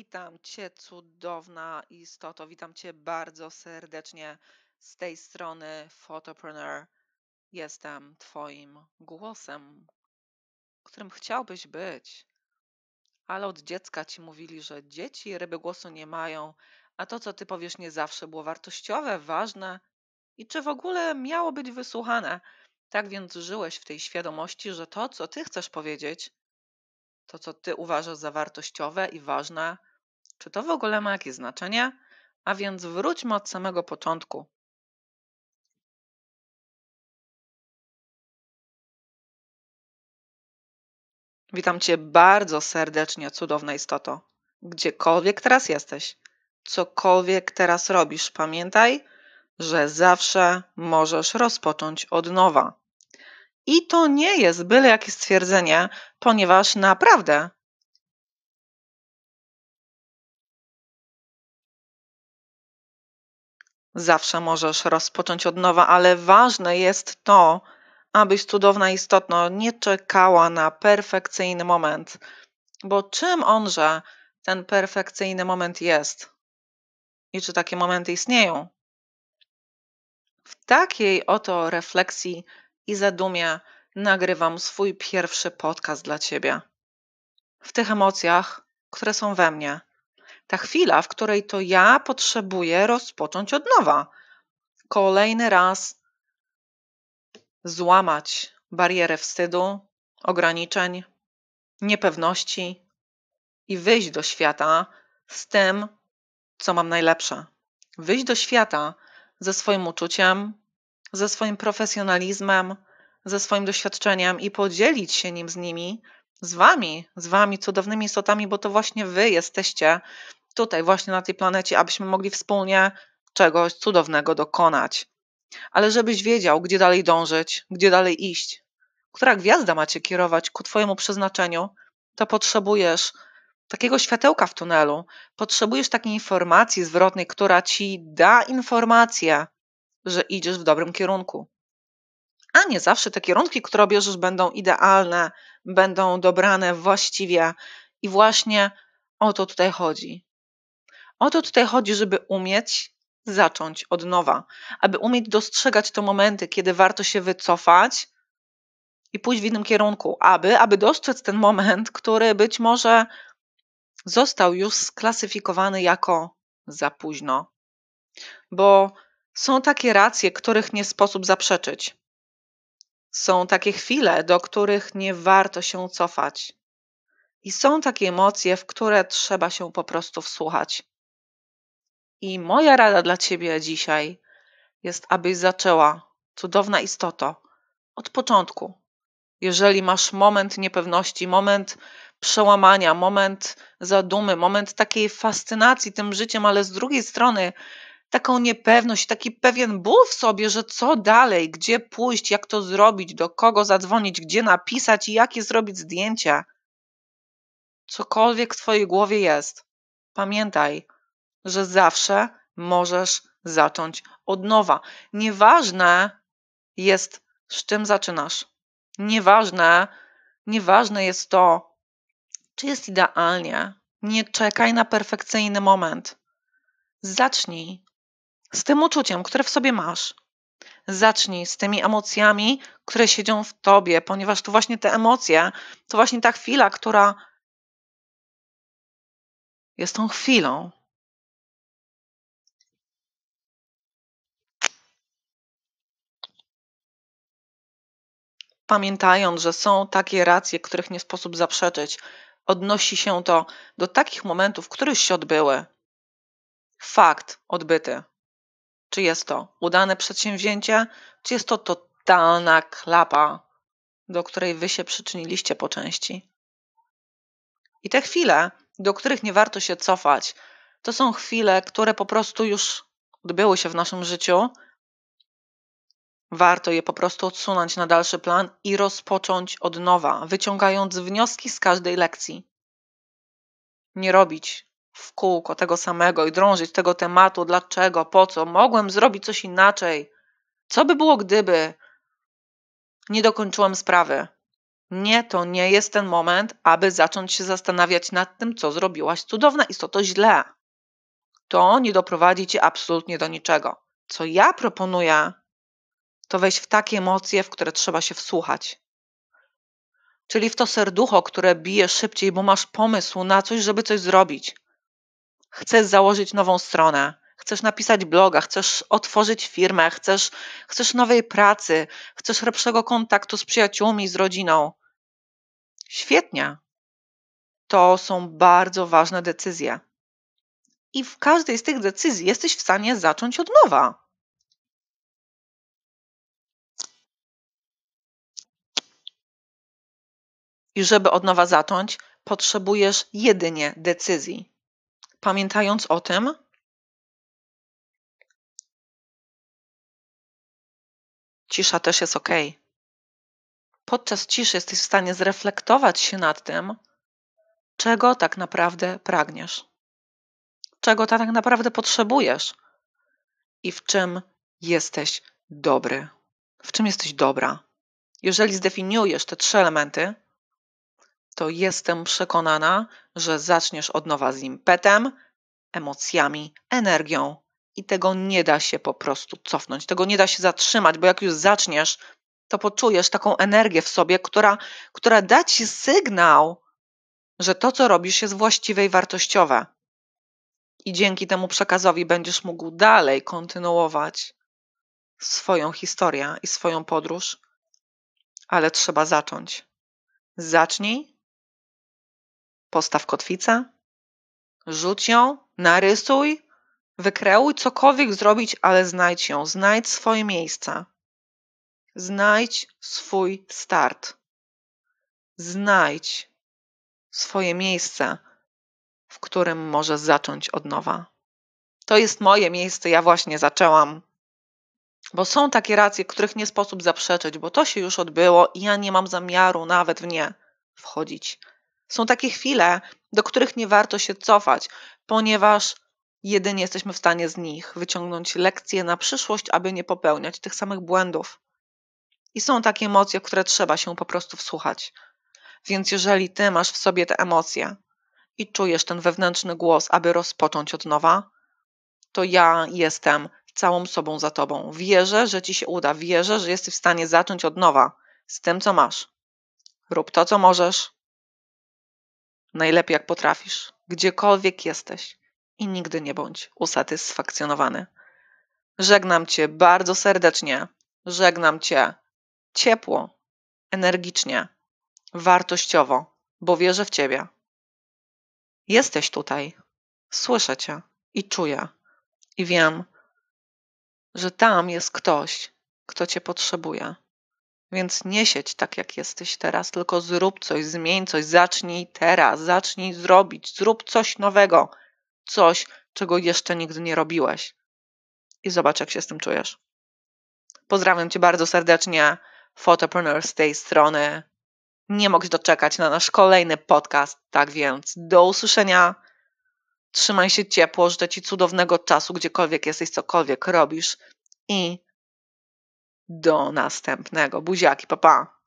Witam Cię, cudowna istoto. Witam Cię bardzo serdecznie z tej strony Photopreneur. Jestem Twoim głosem, którym chciałbyś być. Ale od dziecka Ci mówili, że dzieci ryby głosu nie mają, a to, co Ty powiesz, nie zawsze było wartościowe, ważne i czy w ogóle miało być wysłuchane. Tak więc żyłeś w tej świadomości, że to, co Ty chcesz powiedzieć, to, co Ty uważasz za wartościowe i ważne, czy to w ogóle ma jakieś znaczenie? A więc wróćmy od samego początku. Witam Cię bardzo serdecznie, cudowna istoto. Gdziekolwiek teraz jesteś, cokolwiek teraz robisz, pamiętaj, że zawsze możesz rozpocząć od nowa. I to nie jest byle jakie stwierdzenie, ponieważ naprawdę zawsze możesz rozpocząć od nowa, ale ważne jest to, abyś cudowna istotno nie czekała na perfekcyjny moment. Bo czym onże ten perfekcyjny moment jest? I czy takie momenty istnieją? W takiej oto refleksji i zadumie nagrywam swój pierwszy podcast dla Ciebie. W tych emocjach, które są we mnie. Ta chwila, w której to ja potrzebuję rozpocząć od nowa. Kolejny raz złamać barierę wstydu, ograniczeń, niepewności i wyjść do świata z tym, co mam najlepsze. Wyjść do świata ze swoim uczuciem, ze swoim profesjonalizmem, ze swoim doświadczeniem i podzielić się nim z nimi, z wami, z wami cudownymi istotami, bo to właśnie wy jesteście tutaj, właśnie na tej planecie, abyśmy mogli wspólnie czegoś cudownego dokonać. Ale żebyś wiedział, gdzie dalej dążyć, gdzie dalej iść, która gwiazda ma cię kierować ku twojemu przeznaczeniu, to potrzebujesz takiego światełka w tunelu, potrzebujesz takiej informacji zwrotnej, która ci da informację, że idziesz w dobrym kierunku. A nie zawsze te kierunki, które bierzesz, będą idealne, będą dobrane właściwie. I właśnie o to tutaj chodzi. O to tutaj chodzi, żeby umieć zacząć od nowa, aby umieć dostrzegać te momenty, kiedy warto się wycofać i pójść w innym kierunku, aby, aby dostrzec ten moment, który być może został już sklasyfikowany jako za późno. Bo są takie racje, których nie sposób zaprzeczyć. Są takie chwile, do których nie warto się cofać. I są takie emocje, w które trzeba się po prostu wsłuchać. I moja rada dla ciebie dzisiaj jest, abyś zaczęła, cudowna istoto, od początku. Jeżeli masz moment niepewności, moment przełamania, moment zadumy, moment takiej fascynacji tym życiem, ale z drugiej strony taką niepewność, taki pewien ból w sobie, że co dalej, gdzie pójść, jak to zrobić, do kogo zadzwonić, gdzie napisać i jakie zrobić zdjęcie. Cokolwiek w Twojej głowie jest, pamiętaj, że zawsze możesz zacząć od nowa. Nieważne jest, z czym zaczynasz. Nieważne, nieważne jest to, czy jest idealnie. Nie czekaj na perfekcyjny moment. Zacznij z tym uczuciem, które w sobie masz. Zacznij z tymi emocjami, które siedzą w tobie, ponieważ to właśnie te emocje, to właśnie ta chwila, która jest tą chwilą. Pamiętając, że są takie racje, których nie sposób zaprzeczyć, odnosi się to do takich momentów, które się odbyły. Fakt odbyty. Czy jest to udane przedsięwzięcie, czy jest to totalna klapa, do której wy się przyczyniliście po części. I te chwile, do których nie warto się cofać, to są chwile, które po prostu już odbyły się w naszym życiu. Warto je po prostu odsunąć na dalszy plan i rozpocząć od nowa, wyciągając wnioski z każdej lekcji. Nie robić w kółko tego samego i drążyć tego tematu, dlaczego, po co, mogłem zrobić coś inaczej. Co by było, gdyby nie dokończyłem sprawy? Nie, to nie jest ten moment, aby zacząć się zastanawiać nad tym, co zrobiłaś cudowne i co to źle. To nie doprowadzi cię absolutnie do niczego. Co ja proponuję, to wejść w takie emocje, w które trzeba się wsłuchać. Czyli w to serducho, które bije szybciej, bo masz pomysł na coś, żeby coś zrobić. Chcesz założyć nową stronę, chcesz napisać bloga, chcesz otworzyć firmę, chcesz, chcesz nowej pracy, chcesz lepszego kontaktu z przyjaciółmi, z rodziną. Świetnie. To są bardzo ważne decyzje. I w każdej z tych decyzji jesteś w stanie zacząć od nowa. I żeby od nowa zacząć, potrzebujesz jedynie decyzji. Pamiętając o tym, cisza też jest ok. Podczas ciszy jesteś w stanie zreflektować się nad tym, czego tak naprawdę pragniesz, czego tak naprawdę potrzebujesz i w czym jesteś dobry, w czym jesteś dobra. Jeżeli zdefiniujesz te trzy elementy, to jestem przekonana, że zaczniesz od nowa z impetem, emocjami, energią i tego nie da się po prostu cofnąć, tego nie da się zatrzymać, bo jak już zaczniesz, to poczujesz taką energię w sobie, która, która da ci sygnał, że to, co robisz, jest właściwe i wartościowe. I dzięki temu przekazowi będziesz mógł dalej kontynuować swoją historię i swoją podróż, ale trzeba zacząć. Zacznij Postaw kotwicę, rzuć ją, narysuj, wykreuj, cokolwiek zrobić, ale znajdź ją, znajdź swoje miejsce. Znajdź swój start. Znajdź swoje miejsce, w którym możesz zacząć od nowa. To jest moje miejsce, ja właśnie zaczęłam. Bo są takie racje, których nie sposób zaprzeczyć, bo to się już odbyło i ja nie mam zamiaru nawet w nie wchodzić. Są takie chwile, do których nie warto się cofać, ponieważ jedynie jesteśmy w stanie z nich wyciągnąć lekcje na przyszłość, aby nie popełniać tych samych błędów. I są takie emocje, w które trzeba się po prostu wsłuchać. Więc jeżeli ty masz w sobie te emocje i czujesz ten wewnętrzny głos, aby rozpocząć od nowa, to ja jestem całą sobą za tobą. Wierzę, że ci się uda. Wierzę, że jesteś w stanie zacząć od nowa z tym, co masz. Rób to, co możesz, najlepiej jak potrafisz, gdziekolwiek jesteś i nigdy nie bądź usatysfakcjonowany. Żegnam Cię bardzo serdecznie, żegnam Cię ciepło, energicznie, wartościowo, bo wierzę w Ciebie. Jesteś tutaj, słyszę Cię i czuję, i wiem, że tam jest ktoś, kto Cię potrzebuje. Więc nie siedź tak, jak jesteś teraz, tylko zrób coś, zmień coś, zacznij teraz, zacznij zrobić, zrób coś nowego, coś, czego jeszcze nigdy nie robiłeś. I zobacz, jak się z tym czujesz. Pozdrawiam Cię bardzo serdecznie, Photopreneur z tej strony. Nie mogę doczekać na nasz kolejny podcast, tak więc do usłyszenia. Trzymaj się ciepło, życzę Ci cudownego czasu, gdziekolwiek jesteś, cokolwiek robisz i do następnego. Buziaki, papa. Pa.